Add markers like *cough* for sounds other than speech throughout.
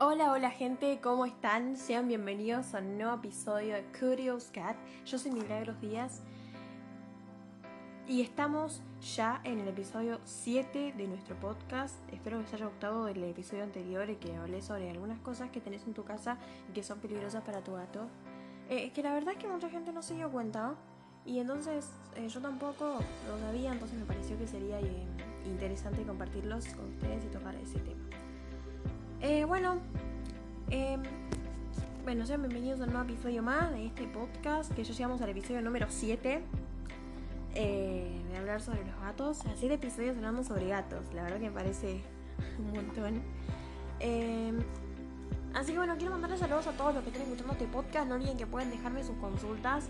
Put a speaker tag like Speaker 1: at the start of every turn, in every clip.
Speaker 1: Hola, hola gente, ¿cómo están? Sean bienvenidos a un nuevo episodio de Curious Cat. Yo soy Milagros Díaz y estamos ya en el episodio 7 de nuestro podcast. Espero que os haya gustado el episodio anterior y que hablé sobre algunas cosas que tenés en tu casa y que son peligrosas para tu gato. Eh, que la verdad es que mucha gente no se dio cuenta y entonces eh, yo tampoco lo sabía, entonces me pareció que sería eh, interesante compartirlos con ustedes y tocar ese tema. Eh, bueno, em, bueno, sean bienvenidos a un nuevo episodio más de este podcast, que ya llegamos al episodio número 7. Eh, de hablar sobre los gatos. A 7 episodios hablando sobre gatos, la verdad que me parece *laughs* un montón. Em, así que bueno, quiero mandarles saludos a todos los que estén escuchando este podcast. No olviden que pueden dejarme sus consultas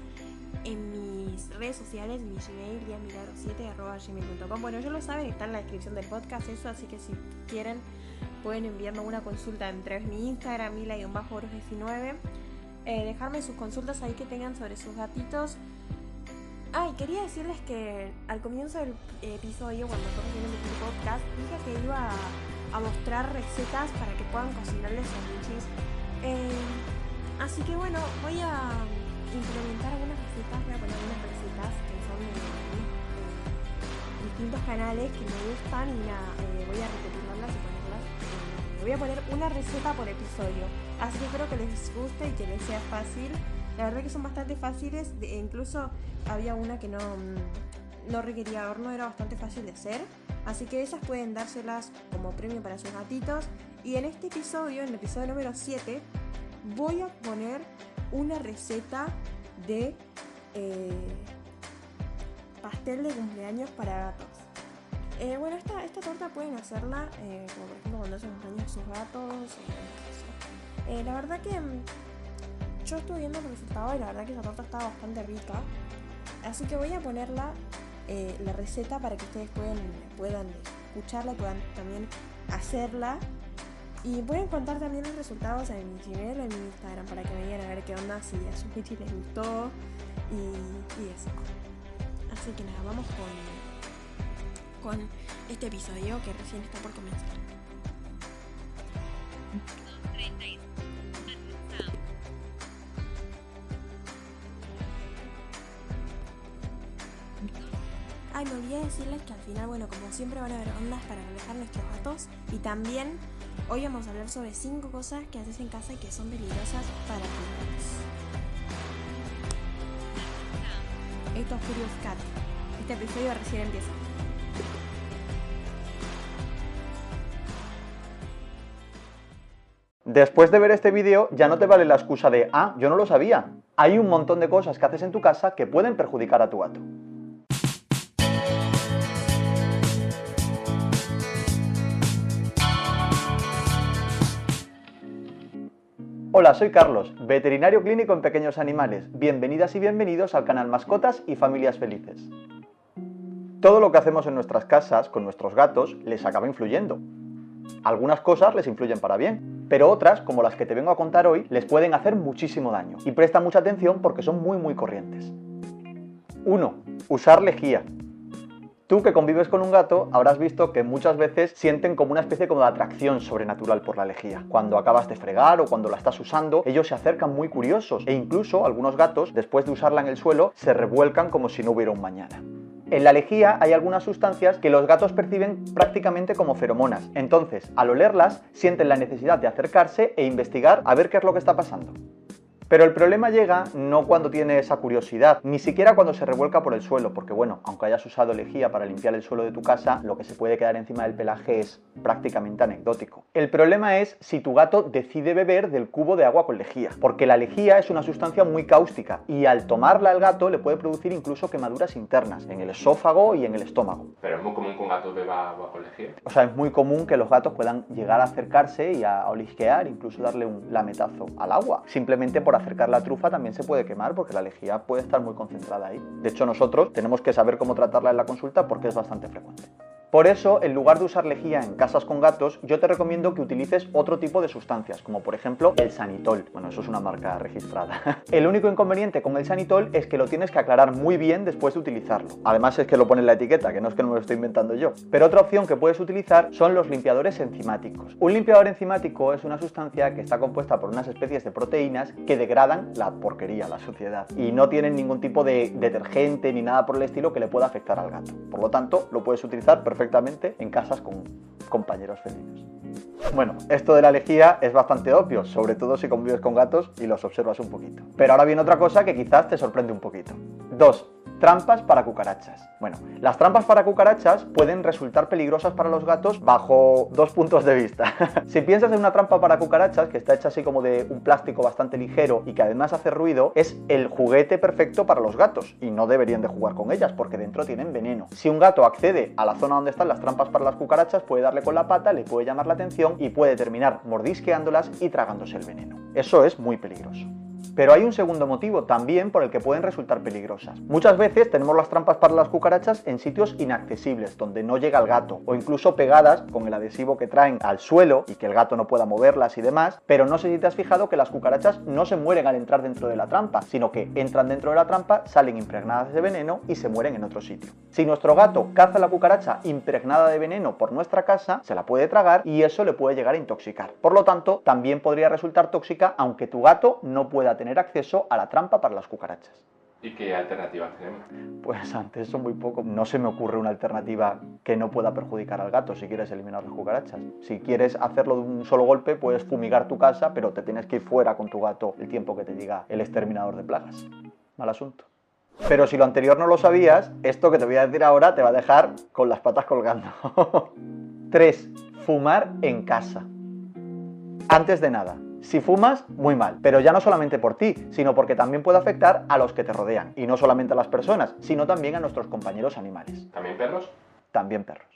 Speaker 1: en mis redes sociales, mi Gmail, diamilagro7.gmail.com. Bueno, ya lo saben, está en la descripción del podcast eso, así que si quieren pueden enviarme una consulta entre mi Instagram, mila-19. Eh, dejarme sus consultas ahí que tengan sobre sus gatitos. Ay, quería decirles que al comienzo del episodio, cuando estamos haciendo mi podcast, dije que iba a, mostrar recetas para que puedan cocinarles sandwiches. Eh, así que bueno, voy a implementar algunas recetas, voy a poner algunas recetas que son de, distintos canales que me gustan y nada, eh, voy a repetirlas y ponerlas. Voy a poner una receta por episodio, así que espero que les guste y que les sea fácil. La verdad que son bastante fáciles, e incluso había una que no, mm, no requería horno, era bastante fácil de hacer. Así que esas pueden dárselas como premio para sus gatitos. Y en este episodio, en el episodio número 7, voy a poner una receta de eh, pastel de cumpleaños para gatos. Eh, bueno, esta, esta torta pueden hacerla, eh, como por ejemplo cuando hacen cumpleaños sus gatos. la verdad que mm, yo estuve viendo el resultado y la verdad que esa torta está bastante rica. Así que voy a ponerla, la receta para que ustedes puedan, puedan escucharla y puedan también hacerla y pueden contar también los resultados en mi Gmail en mi Instagram para que me digan a ver qué onda, si a sus les gustó y, eso. Así que nada, vamos con, con este episodio que recién está por comenzar. Ay, me olvidé decirles que al final, bueno, como siempre van a haber ondas para manejar nuestros gatos y también Hoy vamos a hablar sobre 5 cosas que haces en casa y que son peligrosas para gatos. Esto es Curious Cat. Este episodio recién empieza.
Speaker 2: Después de ver este vídeo ya no te vale la excusa de, ah, yo no lo sabía. Hay un montón de cosas que haces en tu casa que pueden perjudicar a tu gato. Hola, soy Carlos, veterinario clínico en pequeños animales. Bienvenidas y bienvenidos al canal Mascotas y Familias Felices. Todo lo que hacemos en nuestras casas con nuestros gatos les acaba influyendo. Algunas cosas les influyen para bien, pero otras, como las que te vengo a contar hoy, les pueden hacer muchísimo daño. Y presta mucha atención porque son muy muy corrientes. 1. Usar lejía. Tú que convives con un gato habrás visto que muchas veces sienten como una especie como de atracción sobrenatural por la lejía. Cuando acabas de fregar o cuando la estás usando, ellos se acercan muy curiosos e incluso algunos gatos, después de usarla en el suelo, se revuelcan como si no hubiera un mañana. En la lejía hay algunas sustancias que los gatos perciben prácticamente como feromonas. Entonces, al olerlas, sienten la necesidad de acercarse e investigar a ver qué es lo que está pasando. Pero el problema llega no cuando tiene esa curiosidad, ni siquiera cuando se revuelca por el suelo, porque bueno, aunque hayas usado lejía para limpiar el suelo de tu casa, lo que se puede quedar encima del pelaje es prácticamente anecdótico. El problema es si tu gato decide beber del cubo de agua con lejía, porque la lejía es una sustancia muy cáustica y al tomarla el gato le puede producir incluso quemaduras internas en el esófago y en el estómago.
Speaker 3: Pero es muy común que un gato beba agua con lejía.
Speaker 2: O sea, es muy común que los gatos puedan llegar a acercarse y a olisquear, incluso darle un lametazo al agua, simplemente por acercar la trufa también se puede quemar porque la lejía puede estar muy concentrada ahí. De hecho, nosotros tenemos que saber cómo tratarla en la consulta porque es bastante frecuente. Por eso, en lugar de usar lejía en casas con gatos, yo te recomiendo que utilices otro tipo de sustancias, como por ejemplo el sanitol. Bueno, eso es una marca registrada. *laughs* el único inconveniente con el sanitol es que lo tienes que aclarar muy bien después de utilizarlo. Además es que lo pone en la etiqueta, que no es que no me lo estoy inventando yo. Pero otra opción que puedes utilizar son los limpiadores enzimáticos. Un limpiador enzimático es una sustancia que está compuesta por unas especies de proteínas que degradan la porquería, la suciedad, y no tienen ningún tipo de detergente ni nada por el estilo que le pueda afectar al gato. Por lo tanto, lo puedes utilizar perfectamente en casas con compañeros felices. Bueno, esto de la lejía es bastante obvio, sobre todo si convives con gatos y los observas un poquito. Pero ahora viene otra cosa que quizás te sorprende un poquito. 2. Trampas para cucarachas. Bueno, las trampas para cucarachas pueden resultar peligrosas para los gatos bajo dos puntos de vista. *laughs* si piensas en una trampa para cucarachas que está hecha así como de un plástico bastante ligero y que además hace ruido, es el juguete perfecto para los gatos y no deberían de jugar con ellas porque dentro tienen veneno. Si un gato accede a la zona donde están las trampas para las cucarachas, puede darle con la pata, le puede llamar la atención y puede terminar mordisqueándolas y tragándose el veneno. Eso es muy peligroso. Pero hay un segundo motivo también por el que pueden resultar peligrosas. Muchas veces tenemos las trampas para las cucarachas en sitios inaccesibles, donde no llega el gato, o incluso pegadas con el adhesivo que traen al suelo y que el gato no pueda moverlas y demás, pero no sé si te has fijado que las cucarachas no se mueren al entrar dentro de la trampa, sino que entran dentro de la trampa, salen impregnadas de veneno y se mueren en otro sitio. Si nuestro gato caza la cucaracha impregnada de veneno por nuestra casa, se la puede tragar y eso le puede llegar a intoxicar. Por lo tanto, también podría resultar tóxica aunque tu gato no pueda tener tener acceso a la trampa para las cucarachas.
Speaker 3: ¿Y qué alternativas tenemos?
Speaker 2: Pues ante eso muy poco. No se me ocurre una alternativa que no pueda perjudicar al gato si quieres eliminar las cucarachas. Si quieres hacerlo de un solo golpe, puedes fumigar tu casa, pero te tienes que ir fuera con tu gato el tiempo que te diga el exterminador de plagas. Mal asunto. Pero si lo anterior no lo sabías, esto que te voy a decir ahora te va a dejar con las patas colgando. *laughs* 3. Fumar en casa. Antes de nada, si fumas, muy mal, pero ya no solamente por ti, sino porque también puede afectar a los que te rodean, y no solamente a las personas, sino también a nuestros compañeros animales.
Speaker 3: ¿También perros?
Speaker 2: También perros.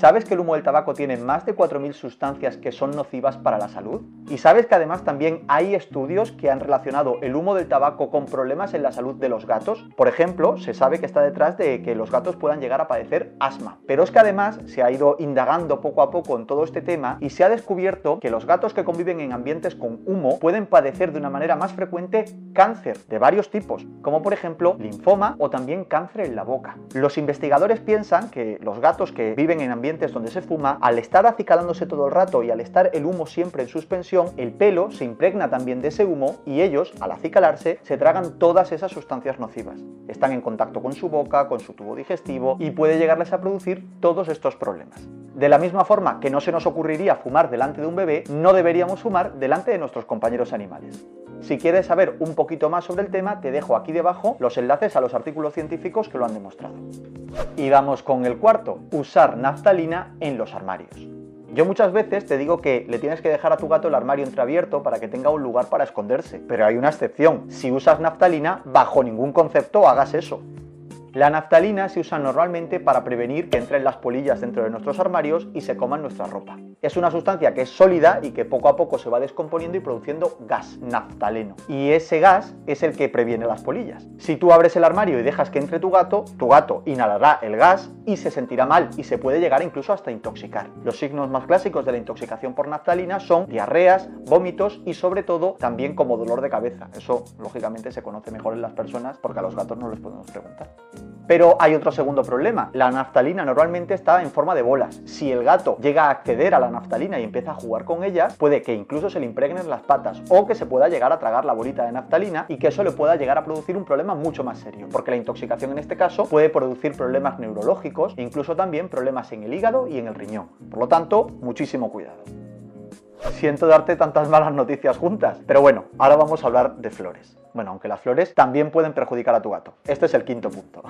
Speaker 2: ¿Sabes que el humo del tabaco tiene más de 4.000 sustancias que son nocivas para la salud? ¿Y sabes que además también hay estudios que han relacionado el humo del tabaco con problemas en la salud de los gatos? Por ejemplo, se sabe que está detrás de que los gatos puedan llegar a padecer asma. Pero es que además se ha ido indagando poco a poco en todo este tema y se ha descubierto que los gatos que conviven en ambientes con humo pueden padecer de una manera más frecuente cáncer de varios tipos, como por ejemplo linfoma o también cáncer en la boca. Los investigadores piensan que los gatos que en ambientes donde se fuma, al estar acicalándose todo el rato y al estar el humo siempre en suspensión, el pelo se impregna también de ese humo y ellos, al acicalarse, se tragan todas esas sustancias nocivas. Están en contacto con su boca, con su tubo digestivo y puede llegarles a producir todos estos problemas. De la misma forma que no se nos ocurriría fumar delante de un bebé, no deberíamos fumar delante de nuestros compañeros animales. Si quieres saber un poquito más sobre el tema, te dejo aquí debajo los enlaces a los artículos científicos que lo han demostrado. Y vamos con el cuarto, usar naftalina en los armarios. Yo muchas veces te digo que le tienes que dejar a tu gato el armario entreabierto para que tenga un lugar para esconderse, pero hay una excepción. Si usas naftalina, bajo ningún concepto hagas eso. La naftalina se usa normalmente para prevenir que entren las polillas dentro de nuestros armarios y se coman nuestra ropa. Es una sustancia que es sólida y que poco a poco se va descomponiendo y produciendo gas, naftaleno. Y ese gas es el que previene las polillas. Si tú abres el armario y dejas que entre tu gato, tu gato inhalará el gas y se sentirá mal y se puede llegar incluso hasta intoxicar. Los signos más clásicos de la intoxicación por naftalina son diarreas, vómitos y sobre todo también como dolor de cabeza. Eso lógicamente se conoce mejor en las personas porque a los gatos no les podemos preguntar. Pero hay otro segundo problema. La naftalina normalmente está en forma de bolas. Si el gato llega a acceder a la naftalina y empieza a jugar con ella, puede que incluso se le impregnen las patas o que se pueda llegar a tragar la bolita de naftalina y que eso le pueda llegar a producir un problema mucho más serio. Porque la intoxicación en este caso puede producir problemas neurológicos incluso también problemas en el hígado y en el riñón. Por lo tanto, muchísimo cuidado. Siento darte tantas malas noticias juntas, pero bueno, ahora vamos a hablar de flores. Bueno, aunque las flores también pueden perjudicar a tu gato. Este es el quinto punto.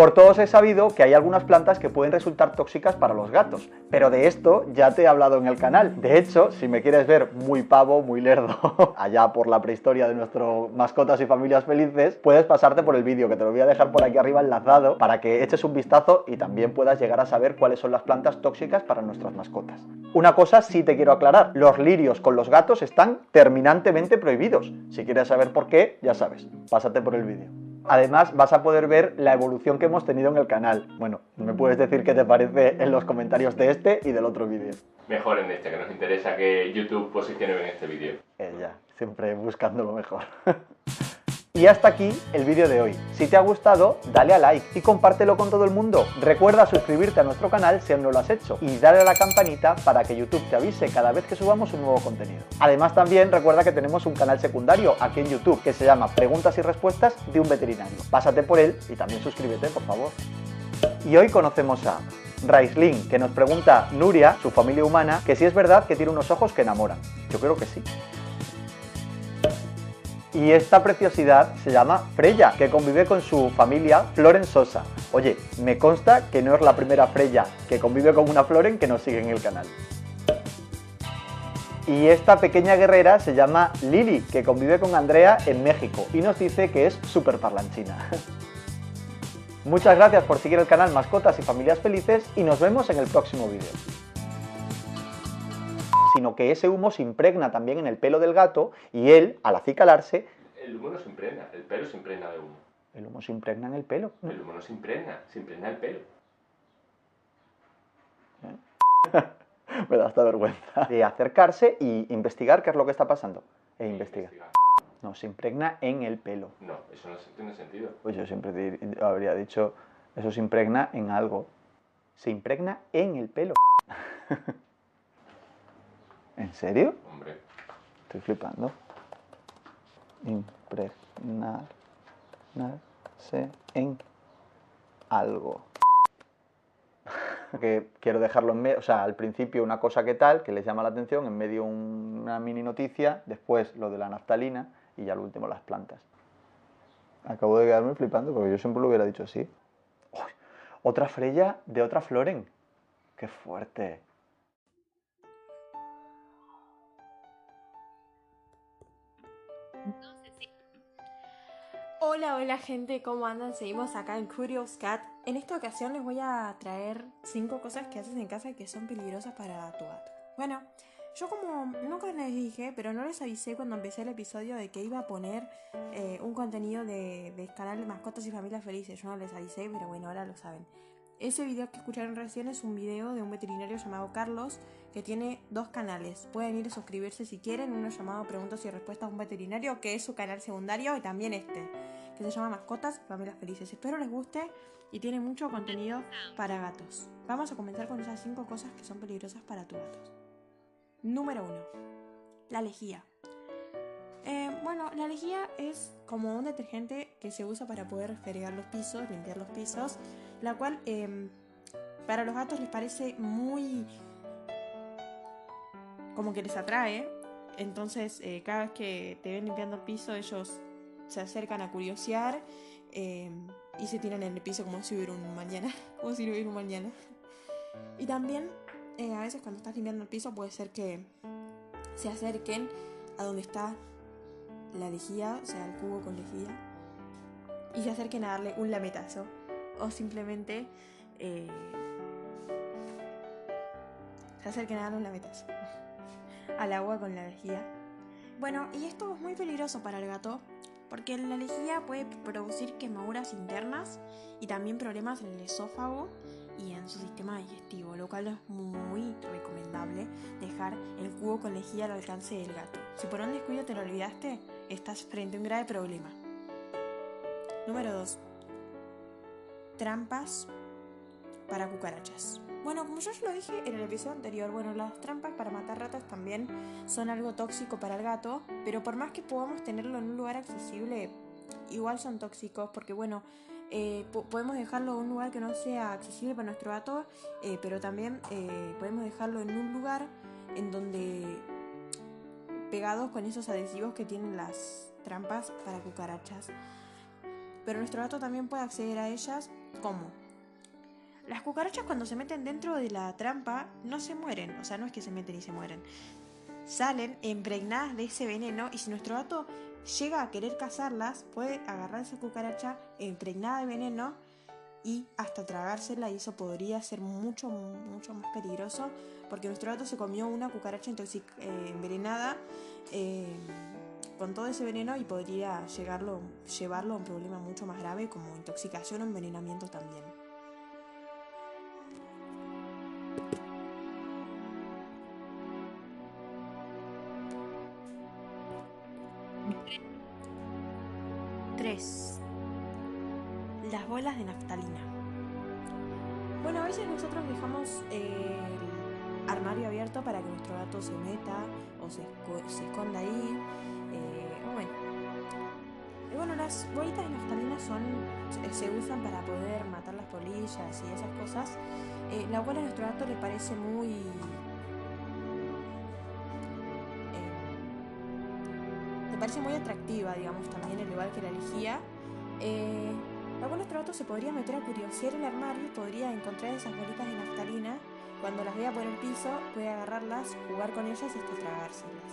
Speaker 2: Por todos he sabido que hay algunas plantas que pueden resultar tóxicas para los gatos, pero de esto ya te he hablado en el canal. De hecho, si me quieres ver muy pavo, muy lerdo, *laughs* allá por la prehistoria de nuestros mascotas y familias felices, puedes pasarte por el vídeo que te lo voy a dejar por aquí arriba enlazado para que eches un vistazo y también puedas llegar a saber cuáles son las plantas tóxicas para nuestras mascotas. Una cosa sí te quiero aclarar, los lirios con los gatos están terminantemente prohibidos. Si quieres saber por qué, ya sabes, pásate por el vídeo. Además, vas a poder ver la evolución que hemos tenido en el canal. Bueno, me puedes decir qué te parece en los comentarios de este y del otro vídeo.
Speaker 3: Mejor en este, que nos interesa que YouTube posicione bien este vídeo.
Speaker 2: Eh, ya, siempre buscando lo mejor. *laughs* Y hasta aquí el vídeo de hoy. Si te ha gustado, dale a like y compártelo con todo el mundo. Recuerda suscribirte a nuestro canal si aún no lo has hecho y dale a la campanita para que YouTube te avise cada vez que subamos un nuevo contenido. Además también recuerda que tenemos un canal secundario aquí en YouTube que se llama Preguntas y Respuestas de un veterinario. Pásate por él y también suscríbete, por favor. Y hoy conocemos a Raisling, que nos pregunta Nuria, su familia humana, que si es verdad que tiene unos ojos que enamoran. Yo creo que sí. Y esta preciosidad se llama Freya, que convive con su familia Floren Sosa. Oye, me consta que no es la primera Freya que convive con una Floren que nos sigue en el canal. Y esta pequeña guerrera se llama Lili, que convive con Andrea en México y nos dice que es súper parlanchina. *laughs* Muchas gracias por seguir el canal Mascotas y Familias Felices y nos vemos en el próximo vídeo sino que ese humo se impregna también en el pelo del gato y él, al acicalarse...
Speaker 3: El humo no se impregna, el pelo se impregna de humo.
Speaker 2: El humo se impregna en el pelo.
Speaker 3: El humo no se impregna, se impregna el pelo. *laughs*
Speaker 2: Me da hasta vergüenza. *laughs* De acercarse y investigar qué es lo que está pasando. E investigar. No, se impregna en el pelo.
Speaker 3: No, eso no tiene sentido.
Speaker 2: Pues yo siempre habría dicho, eso se impregna en algo. Se impregna en el pelo. *laughs* ¿En serio?
Speaker 3: Hombre.
Speaker 2: Estoy flipando. Impregnarse en algo. que quiero dejarlo en medio, o sea, al principio una cosa que tal, que les llama la atención, en medio una mini noticia, después lo de la naftalina y ya al último las plantas. Acabo de quedarme flipando porque yo siempre lo hubiera dicho así. Otra Freya de otra Floren. ¡Qué fuerte!
Speaker 1: Hola, hola gente, ¿cómo andan? Seguimos acá en Curious Cat. En esta ocasión les voy a traer cinco cosas que haces en casa que son peligrosas para tu gato. Bueno, yo como nunca les dije, pero no les avisé cuando empecé el episodio de que iba a poner eh, un contenido de, de canal de mascotas y familias felices. Yo no les avisé, pero bueno, ahora lo saben. Ese video que escucharon recién es un video de un veterinario llamado Carlos que tiene dos canales. Pueden ir a suscribirse si quieren, uno llamado Preguntas y Respuestas a un veterinario, que es su canal secundario, y también este, que se llama Mascotas y Familias Felices. Espero les guste y tiene mucho contenido para gatos. Vamos a comenzar con esas cinco cosas que son peligrosas para tu gato. Número 1. La lejía. Eh, bueno, la lejía es como un detergente que se usa para poder fregar los pisos, limpiar los pisos, la cual em, para los gatos les parece muy como que les atrae. Entonces, eh, cada vez que te ven limpiando el piso, ellos se acercan a curiosear em, y se tiran en el piso como si hubiera un mañana. *laughs* como si hubiera un mañana. Y también, eh, a veces cuando estás limpiando el piso, puede ser que se acerquen a donde está la lejía, o sea, el cubo con lejía, y se acerquen a darle un lametazo. O simplemente eh, se acerquen a darle un lametazo *laughs* al agua con la lejía. Bueno, y esto es muy peligroso para el gato, porque la lejía puede producir quemaduras internas y también problemas en el esófago y en su sistema digestivo, lo cual es muy recomendable dejar el cubo con lejía al alcance del gato. Si por un descuido te lo olvidaste, estás frente a un grave problema. Número 2. Trampas para cucarachas. Bueno, como yo ya lo dije en el episodio anterior, bueno, las trampas para matar ratas también son algo tóxico para el gato, pero por más que podamos tenerlo en un lugar accesible, igual son tóxicos porque, bueno, eh, podemos dejarlo en un lugar que no sea accesible para nuestro gato, eh, pero también eh, podemos dejarlo en un lugar en donde pegados con esos adhesivos que tienen las trampas para cucarachas. Pero nuestro gato también puede acceder a ellas como las cucarachas cuando se meten dentro de la trampa no se mueren, o sea, no es que se meten y se mueren. Salen impregnadas de ese veneno y si nuestro gato llega a querer cazarlas, puede agarrar esa cucaracha impregnada de veneno y hasta tragársela y eso podría ser mucho, mucho más peligroso porque nuestro gato se comió una cucaracha eh, envenenada eh, con todo ese veneno y podría llegarlo, llevarlo a un problema mucho más grave como intoxicación o envenenamiento también. Bueno, a veces nosotros dejamos el armario abierto para que nuestro gato se meta o se, se esconda ahí. Eh, bueno. Las bolitas de naftalina son, se usan para poder matar las polillas y esas cosas. Eh, la bola a nuestro gato le parece muy... Eh, le parece muy atractiva, digamos, también, al igual que la lejía. Eh, nuestro gato se podría meter a curiosear el armario y podría encontrar esas bolitas de naftalina. Cuando las vea por el piso, puede agarrarlas, jugar con ellas y hasta tragárselas.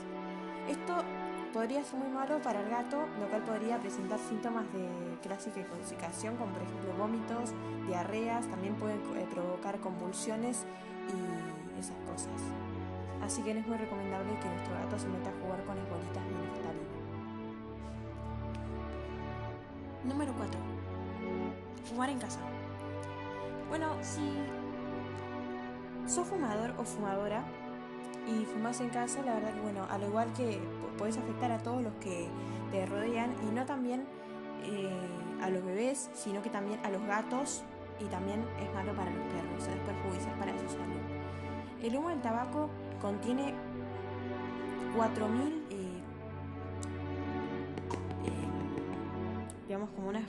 Speaker 1: Esto podría ser muy malo para el gato, lo cual podría presentar síntomas de clásica intoxicación, como por ejemplo vómitos, diarreas, también pueden eh, provocar convulsiones y esas cosas. Así que no es muy recomendable que nuestro gato se meta a jugar con las bolitas de naftalina. Número 4. Fumar en casa. Bueno, si sos fumador o fumadora y fumas en casa, la verdad que bueno, al igual que puedes afectar a todos los que te rodean y no también eh, a los bebés, sino que también a los gatos y también es malo para los perros, es perjudicial para su salud. El humo del tabaco contiene 4000 eh, eh, digamos como unas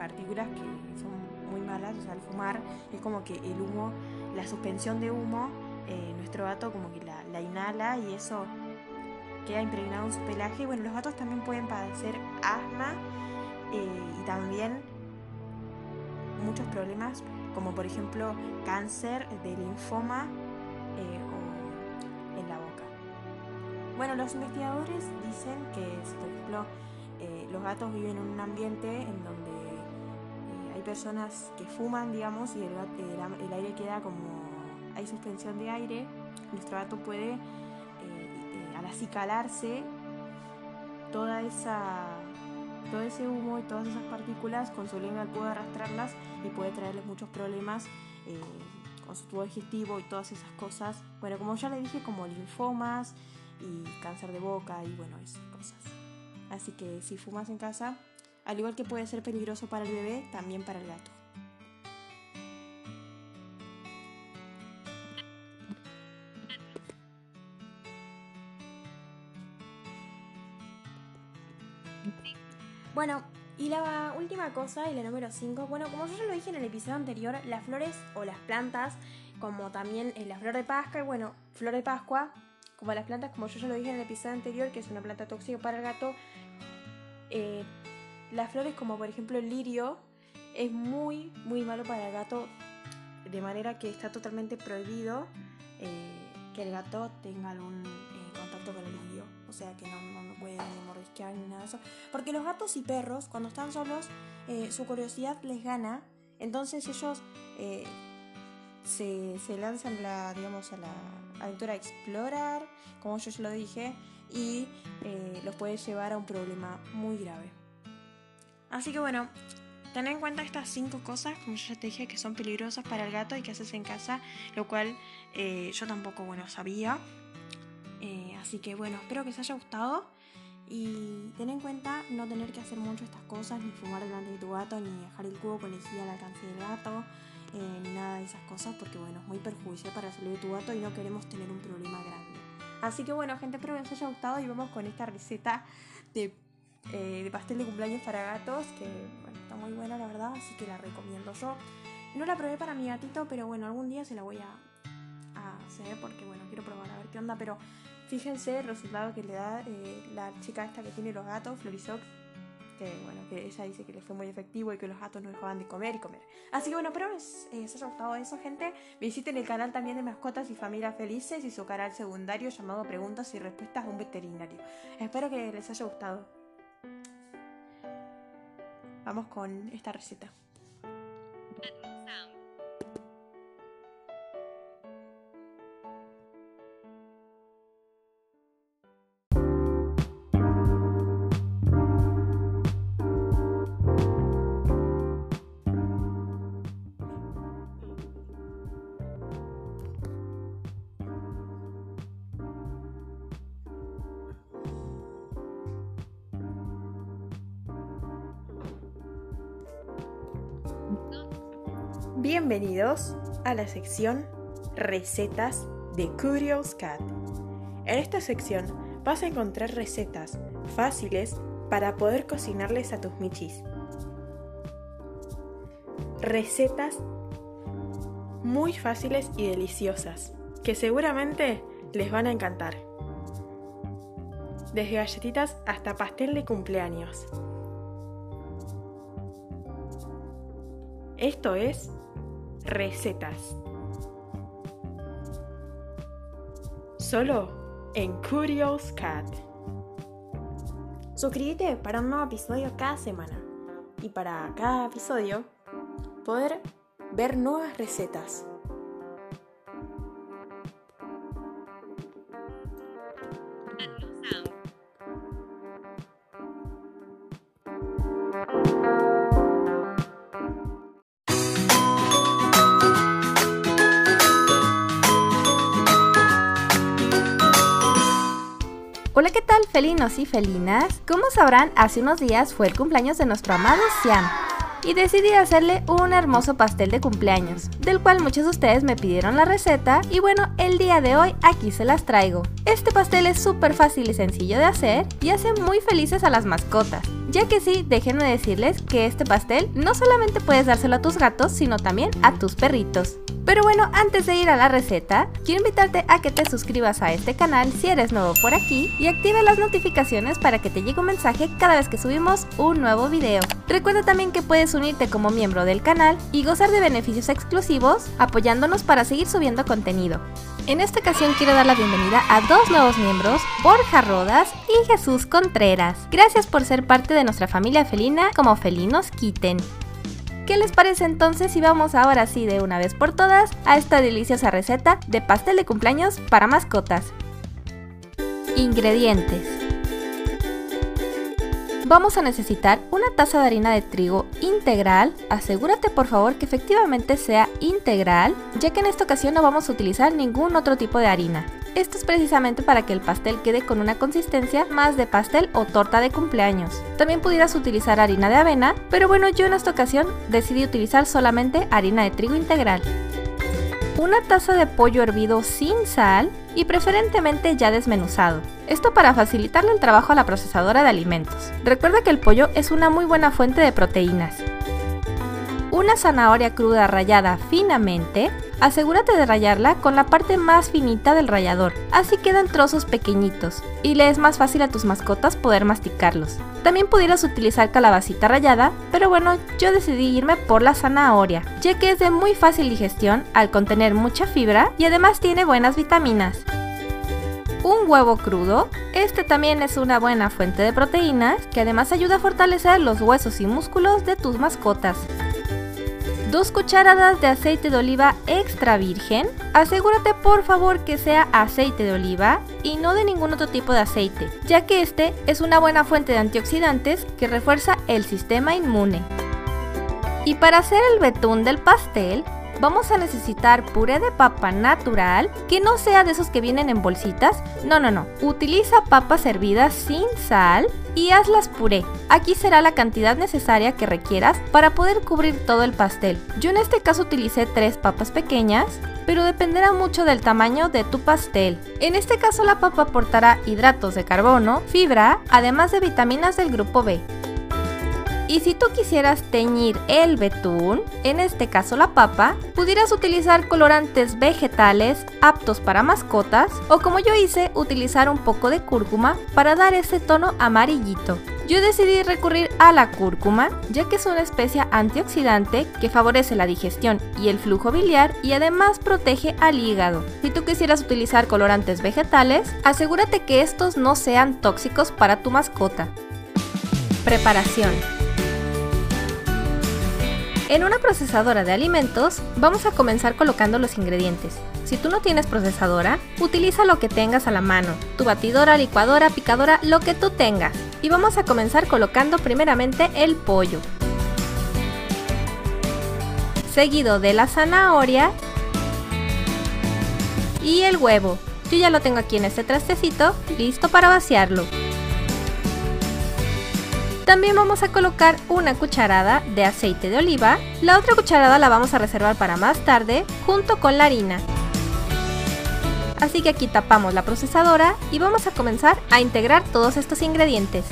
Speaker 1: partículas que son muy malas, o sea, al fumar es como que el humo, la suspensión de humo, eh, nuestro gato como que la, la, inhala y eso queda impregnado en su pelaje. Bueno, los gatos también pueden padecer asma eh, y también muchos problemas, como por ejemplo cáncer de linfoma eh, o en la boca. Bueno, los investigadores dicen que por ejemplo eh, los gatos viven en un ambiente en donde hay personas que fuman, digamos, y el, el, el, aire queda como hay suspensión de aire, nuestro gato puede al acicalarse toda esa todo ese humo y todas esas partículas con su lengua puede arrastrarlas y puede traerles muchos problemas eh, con su tubo digestivo y todas esas cosas. Bueno, como ya le dije, como linfomas y cáncer de boca y bueno, esas cosas. Así que si fumas en casa, al igual que puede ser peligroso para el bebé, también para el gato. Bueno, y la última cosa, y la número 5, bueno, como yo ya lo dije en el episodio anterior, las flores o las plantas, como también la flor de Pascua, y bueno, flor de Pascua, como las plantas, como yo ya lo dije en el episodio anterior, que es una planta tóxica para el gato, eh, las flores como por ejemplo el lirio, es muy, muy malo para el gato, de manera que está totalmente prohibido eh, que el gato tenga algún eh, contacto con el lirio, o sea que no, no, no puede ni mordisquear ni nada de eso, porque los gatos y perros cuando están solos eh, su curiosidad les gana, entonces ellos se, se, lanzan la, digamos, a la aventura a explorar, como yo ya lo dije, y los puede llevar a un problema muy grave. Así que bueno, ten en cuenta estas cinco cosas, como yo ya te dije, que son peligrosas para el gato y que haces en casa, lo cual eh, yo tampoco, bueno, sabía. Eh, así que bueno, espero que os haya gustado. Y ten en cuenta no tener que hacer mucho estas cosas, ni fumar delante de tu gato, ni dejar el cubo con lejía al alcance del gato, eh, ni nada de esas cosas, porque bueno, es muy perjudicial para la salud de tu gato y no queremos tener un problema grande. Así que bueno, gente, espero que os haya gustado y vamos con esta receta de, eh, de pastel de cumpleaños para gatos, que bueno, está muy buena la verdad, así que la recomiendo yo. No la probé para mi gatito, pero bueno, algún día se la voy a, a hacer porque bueno, quiero probar a ver qué onda, pero fíjense el resultado que le da eh, la chica esta que tiene los gatos, Florisox, que bueno, que ella dice que le fue muy efectivo y que los gatos no dejaban de comer y comer. Así que bueno, espero que les haya gustado eso, gente. Visiten el canal también de Mascotas y Familias Felices y su canal secundario llamado Preguntas y Respuestas a un Veterinario. Espero que les haya gustado. Vamos con esta receta. Bienvenidos a la sección Recetas de Curious Cat. En esta sección vas a encontrar recetas fáciles para poder cocinarles a tus michis. Recetas muy fáciles y deliciosas que seguramente les van a encantar. Desde galletitas hasta pastel de cumpleaños. Esto es recetas. Solo en Curious Cat. Suscríbete para un nuevo episodio cada semana y para cada episodio poder ver nuevas recetas.
Speaker 4: Felinos y felinas? Como sabrán, hace unos días fue el cumpleaños de nuestro amado Siam y decidí hacerle un hermoso pastel de cumpleaños, del cual muchos de ustedes me pidieron la receta y bueno, el día de hoy aquí se las traigo. Este pastel es súper fácil y sencillo de hacer y hace muy felices a las mascotas, ya que sí, déjenme decirles que este pastel no solamente puedes dárselo a tus gatos, sino también a tus perritos. Pero bueno, antes de ir a la receta, quiero invitarte a que te suscribas a este canal si eres nuevo por aquí y active las notificaciones para que te llegue un mensaje cada vez que subimos un nuevo video. Recuerda también que puedes unirte como miembro del canal y gozar de beneficios exclusivos apoyándonos para seguir subiendo contenido. En esta ocasión quiero dar la bienvenida a dos nuevos miembros, Borja Rodas y Jesús Contreras. Gracias por ser parte de nuestra familia felina como felinos quiten. ¿Qué les parece entonces si vamos ahora sí de una vez por todas a esta deliciosa receta de pastel de cumpleaños para mascotas? Ingredientes. Vamos a necesitar una taza de harina de trigo integral. Asegúrate por favor que efectivamente sea integral, ya que en esta ocasión no vamos a utilizar ningún otro tipo de harina. Esto es precisamente para que el pastel quede con una consistencia más de pastel o torta de cumpleaños. También pudieras utilizar harina de avena, pero bueno, yo en esta ocasión decidí utilizar solamente harina de trigo integral. Una taza de pollo hervido sin sal y preferentemente ya desmenuzado. Esto para facilitarle el trabajo a la procesadora de alimentos. Recuerda que el pollo es una muy buena fuente de proteínas. Una zanahoria cruda rallada finamente, asegúrate de rallarla con la parte más finita del rallador, así quedan trozos pequeñitos y le es más fácil a tus mascotas poder masticarlos. También pudieras utilizar calabacita rallada, pero bueno, yo decidí irme por la zanahoria, ya que es de muy fácil digestión al contener mucha fibra y además tiene buenas vitaminas un huevo crudo. Este también es una buena fuente de proteínas que además ayuda a fortalecer los huesos y músculos de tus mascotas. 2 cucharadas de aceite de oliva extra virgen. Asegúrate por favor que sea aceite de oliva y no de ningún otro tipo de aceite, ya que este es una buena fuente de antioxidantes que refuerza el sistema inmune. Y para hacer el betún del pastel, vamos a necesitar puré de papa natural, que no sea de esos que vienen en bolsitas. No, no, no. Utiliza papas hervidas sin sal y hazlas puré. Aquí será la cantidad necesaria que requieras para poder cubrir todo el pastel. Yo en este caso utilicé tres papas pequeñas, pero dependerá mucho del tamaño de tu pastel. En este caso la papa aportará hidratos de carbono, fibra, además de vitaminas del grupo B. Y si tú quisieras teñir el betún, en este caso la papa, pudieras utilizar colorantes vegetales aptos para mascotas o como yo hice, utilizar un poco de cúrcuma para dar ese tono amarillito. Yo decidí recurrir a la cúrcuma, ya que es una especie antioxidante que favorece la digestión y el flujo biliar y además protege al hígado. Si tú quisieras utilizar colorantes vegetales, asegúrate que estos no sean tóxicos para tu mascota. Preparación. En una procesadora de alimentos vamos a comenzar colocando los ingredientes. Si tú no tienes procesadora, utiliza lo que tengas a la mano, tu batidora, licuadora, picadora, lo que tú tengas. Y vamos a comenzar colocando primeramente el pollo. Seguido de la zanahoria y el huevo. Yo ya lo tengo aquí en este trastecito, listo para vaciarlo. También vamos a colocar una cucharada de aceite de oliva. La otra cucharada la vamos a reservar para más tarde junto con la harina. Así que aquí tapamos la procesadora y vamos a comenzar a integrar todos estos ingredientes.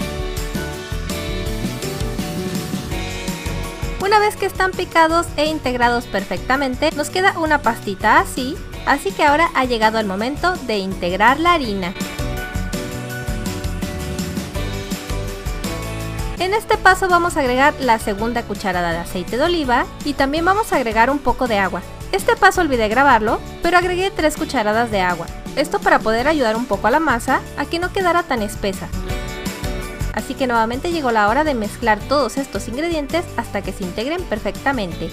Speaker 4: Una vez que están picados e integrados perfectamente, nos queda una pastita así, así que ahora ha llegado el momento de integrar la harina. En este paso vamos a agregar la segunda cucharada de aceite de oliva y también vamos a agregar un poco de agua. Este paso olvidé grabarlo, pero agregué 3 cucharadas de agua. Esto para poder ayudar un poco a la masa a que no quedara tan espesa. Así que nuevamente llegó la hora de mezclar todos estos ingredientes hasta que se integren perfectamente.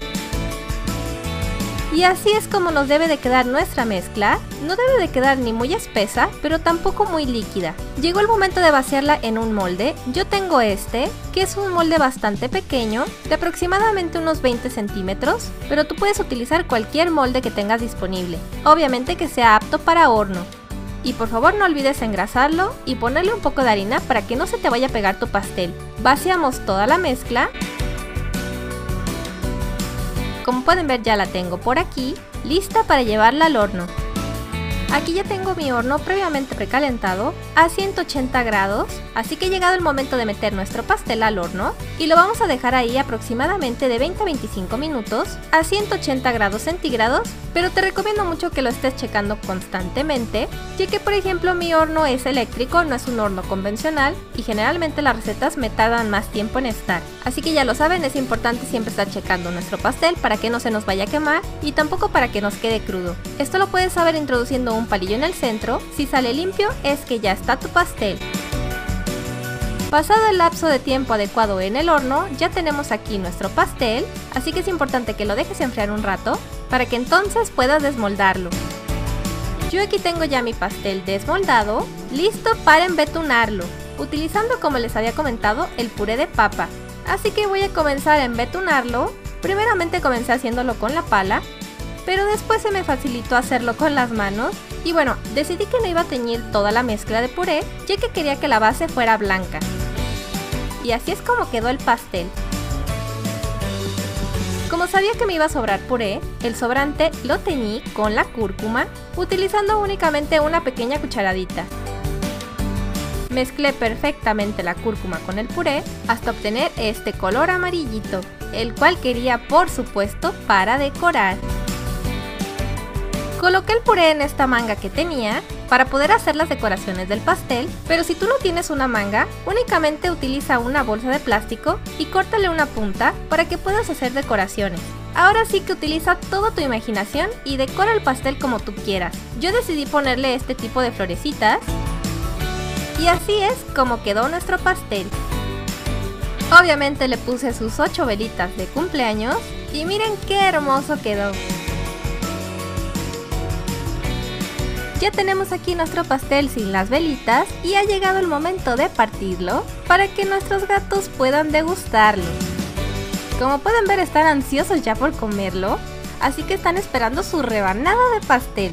Speaker 4: Y así es como nos debe de quedar nuestra mezcla. No debe de quedar ni muy espesa, pero tampoco muy líquida. Llegó el momento de vaciarla en un molde. Yo tengo este, que es un molde bastante pequeño, de aproximadamente unos 20 centímetros, pero tú puedes utilizar cualquier molde que tengas disponible. Obviamente que sea apto para horno. Y por favor no olvides engrasarlo y ponerle un poco de harina para que no se te vaya a pegar tu pastel. Vaciamos toda la mezcla como pueden ver ya la tengo por aquí, lista para llevarla al horno. Aquí ya tengo mi horno previamente precalentado a 180 grados, así que llegado el momento de meter nuestro pastel al horno y lo vamos a dejar ahí aproximadamente de 20 a 25 minutos a 180 grados centígrados, pero te recomiendo mucho que lo estés checando constantemente, ya que por ejemplo mi horno es eléctrico, no es un horno convencional y generalmente las recetas me tardan más tiempo en estar. Así que ya lo saben, es importante siempre estar checando nuestro pastel para que no se nos vaya a quemar y tampoco para que nos quede crudo. Esto lo puedes saber introduciendo un palillo en el centro, si sale limpio es que ya está tu pastel. Pasado el lapso de tiempo adecuado en el horno, ya tenemos aquí nuestro pastel, así que es importante que lo dejes enfriar un rato para que entonces puedas desmoldarlo. Yo aquí tengo ya mi pastel desmoldado, listo para embetunarlo, utilizando como les había comentado el puré de papa. Así que voy a comenzar a embetunarlo, primeramente comencé haciéndolo con la pala, pero después se me facilitó hacerlo con las manos y bueno, decidí que no iba a teñir toda la mezcla de puré ya que quería que la base fuera blanca. Y así es como quedó el pastel. Como sabía que me iba a sobrar puré, el sobrante lo teñí con la cúrcuma utilizando únicamente una pequeña cucharadita. Mezclé perfectamente la cúrcuma con el puré hasta obtener este color amarillito, el cual quería por supuesto para decorar. Coloqué el puré en esta manga que tenía para poder hacer las decoraciones del pastel, pero si tú no tienes una manga, únicamente utiliza una bolsa de plástico y córtale una punta para que puedas hacer decoraciones. Ahora sí que utiliza toda tu imaginación y decora el pastel como tú quieras. Yo decidí ponerle este tipo de florecitas y así es como quedó nuestro pastel. Obviamente le puse sus 8 velitas de cumpleaños y miren qué hermoso quedó. Ya tenemos aquí nuestro pastel sin las velitas y ha llegado el momento de partirlo para que nuestros gatos puedan degustarlo. Como pueden ver están ansiosos ya por comerlo, así que están esperando su rebanada de pastel.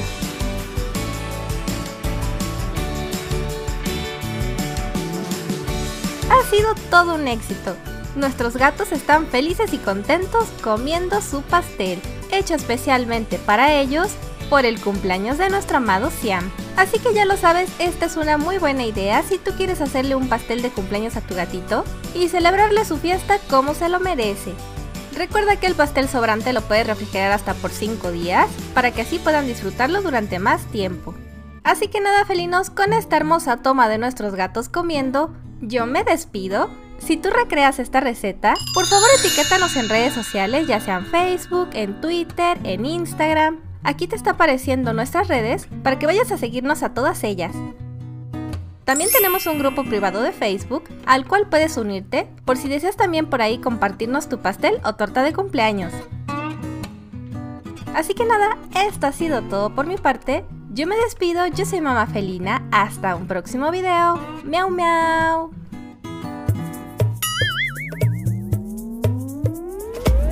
Speaker 4: Ha sido todo un éxito. Nuestros gatos están felices y contentos comiendo su pastel, hecho especialmente para ellos por el cumpleaños de nuestro amado Siam. Así que ya lo sabes, esta es una muy buena idea si tú quieres hacerle un pastel de cumpleaños a tu gatito y celebrarle su fiesta como se lo merece. Recuerda que el pastel sobrante lo puedes refrigerar hasta por 5 días para que así puedan disfrutarlo durante más tiempo. Así que nada felinos, con esta hermosa toma de nuestros gatos comiendo, yo me despido. Si tú recreas esta receta, por favor etiquétanos en redes sociales, ya sean Facebook, en Twitter, en Instagram, Aquí te está apareciendo nuestras redes para que vayas a seguirnos a todas ellas. También tenemos un grupo privado de Facebook al cual puedes unirte por si deseas también por ahí compartirnos tu pastel o torta de cumpleaños. Así que nada, esto ha sido todo por mi parte. Yo me despido, yo soy Mamá Felina. Hasta un próximo video. Miau miau.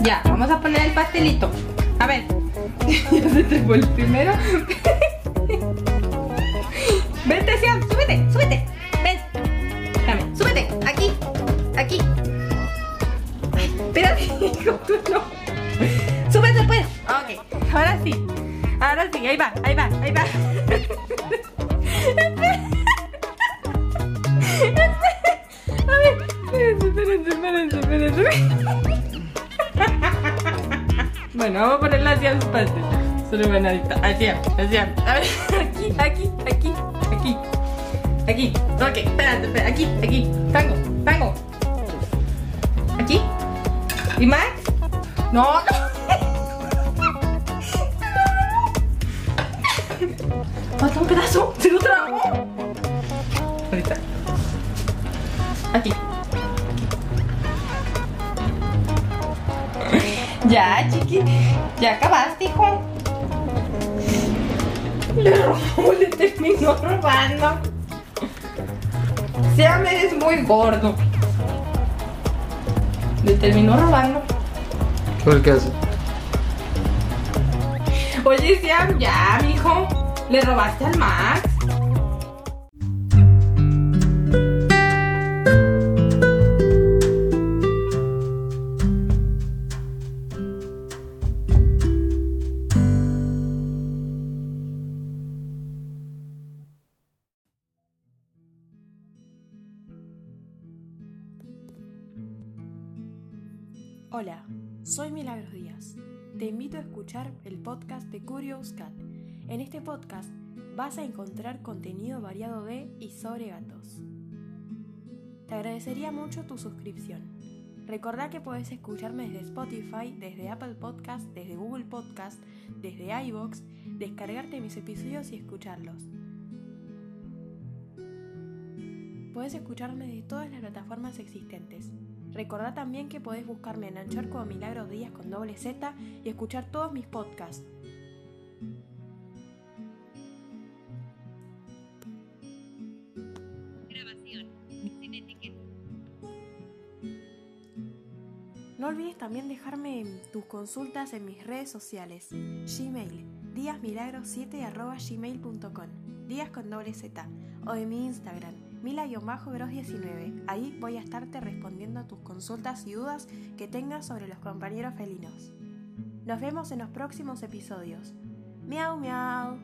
Speaker 1: Ya, vamos a poner el pastelito. A ver, ya se trepó el primero. Vente, Siam, súbete, súbete. Ven. Súbete. Aquí, aquí.
Speaker 5: Ay, espérate, *laughs* hijo, tú no. Súbete, pues. Ok, ahora sí. Ahora sí, ahí va, ahí va, ahí va. A ver, espérense, espérense, espérense. espérense. Bueno, vamos a ponerla así al espacio. Solo van a dictar. Así, así. A ver, *laughs* aquí, aquí, aquí, aquí. Aquí. Ok, espérate, espérate. Aquí, aquí. Tango, tango. Aquí. ¿Y más? No, no. Ya, acabaste, hijo. Le robó, le terminó robando. Seam eres muy gordo. Le terminó robando.
Speaker 6: ¿Por qué hace?
Speaker 5: Oye, Seam, ya, mijo. Le robaste al Max.
Speaker 1: El podcast de Curious Cat. En este podcast vas a encontrar contenido variado de y sobre gatos. Te agradecería mucho tu suscripción. Recordá que puedes escucharme desde Spotify, desde Apple Podcast, desde Google Podcast, desde iBox, descargarte mis episodios y escucharlos. Puedes escucarme de todas las plataformas existentes. Recordá también que podés buscarme en Anchor como Milagros Díaz con doble Z y escuchar todos mis podcasts. No olvides también dejarme tus consultas en mis redes sociales. Gmail, díasmilagros7 arroba gmail.com, días con doble Z, o en mi Instagram, mila-gros19. Ahí voy a estarte respondiendo a tus consultas y dudas que tengas sobre los compañeros felinos. Nos vemos en los próximos episodios. Miau, miau.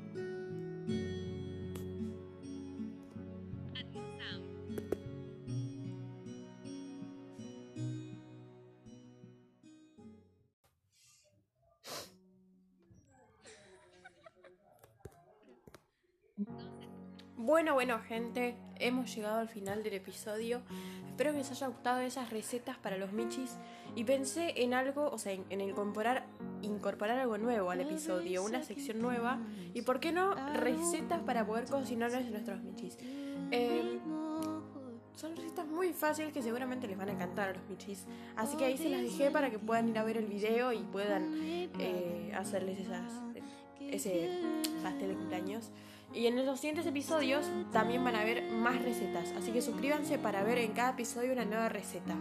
Speaker 1: Bueno, bueno, gente, hemos llegado al final del episodio. Espero que les haya gustado esas recetas para los michis. Y pensé en algo, o sea, en, en incorporar, incorporar algo nuevo al episodio, una sección nueva. Y por qué no, recetas para poder cocinarles nuestros michis. Eh, son recetas muy fáciles que seguramente les van a encantar a los michis. Así que ahí se las dejé para que puedan ir a ver el video y puedan eh, hacerles esas, ese pastel de cumpleaños. Y en los siguientes episodios también van a haber más recetas. Así que suscríbanse para ver en cada episodio una nueva receta.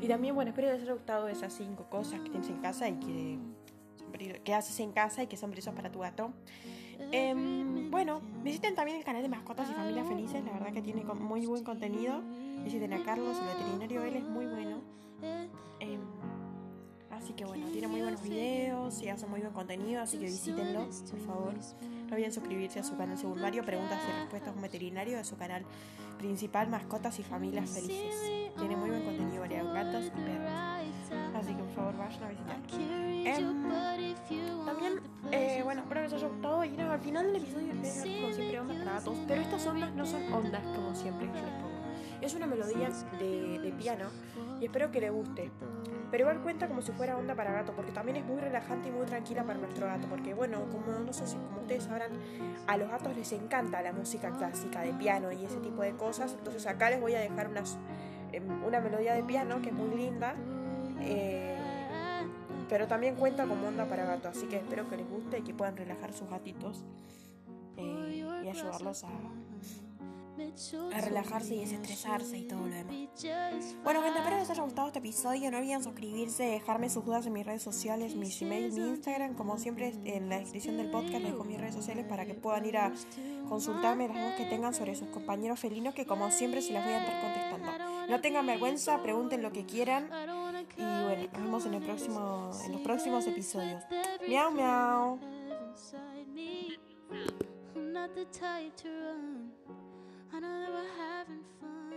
Speaker 1: Y también, bueno, espero les haya gustado esas cinco cosas que tienes en casa y que, que haces en casa y que son brillos para tu gato. Em, bueno, visiten también el canal de Mascotas y Familias Felices. La verdad que tiene muy buen contenido. Visiten a Carlos, el veterinario. Él es muy bueno. Em, así que bueno, tiene muy buenos videos y hace muy buen contenido. Así que visítenlo, por favor. No olviden suscribirse a su canal secundario, preguntas y respuestas a un veterinario de su canal principal, Mascotas y Familias Felices. Tiene muy buen contenido variado, gatos y perros. Así que por favor vayan a visitar. Em, también, eh, bueno, espero que les haya gustado. Y no, al final del episodio como siempre ondas para gatos. Pero estas ondas no son ondas como siempre que yo les pongo. Es una melodía de, piano y espero que les guste. Pero igual cuenta como si fuera onda para gato, porque también es muy relajante y muy tranquila para nuestro gato. Porque bueno, como no sé si como ustedes sabrán, a los gatos les encanta la música clásica de piano y ese tipo de cosas. Entonces acá les voy a dejar unas, em, una melodía de piano que es muy linda. eh, pero también cuenta como onda para gato, así que espero que les guste y que puedan relajar sus gatitos eh, y ayudarlos a, a relajarse y desestresarse y todo lo demás. Bueno, gente, espero que les haya gustado este episodio. No olviden suscribirse, dejarme sus dudas en mis redes sociales, mi Gmail, mi Instagram. Como siempre, en la descripción del podcast les dejo mis redes sociales para que puedan ir a consultarme las dudas que tengan sobre sus compañeros felinos, que como siempre se las voy a estar contestando. No tengan vergüenza, pregunten lo que quieran. Y bueno, nos vemos en, el próximo, en los próximos episodios. Miau, miau. I know that we're having fun,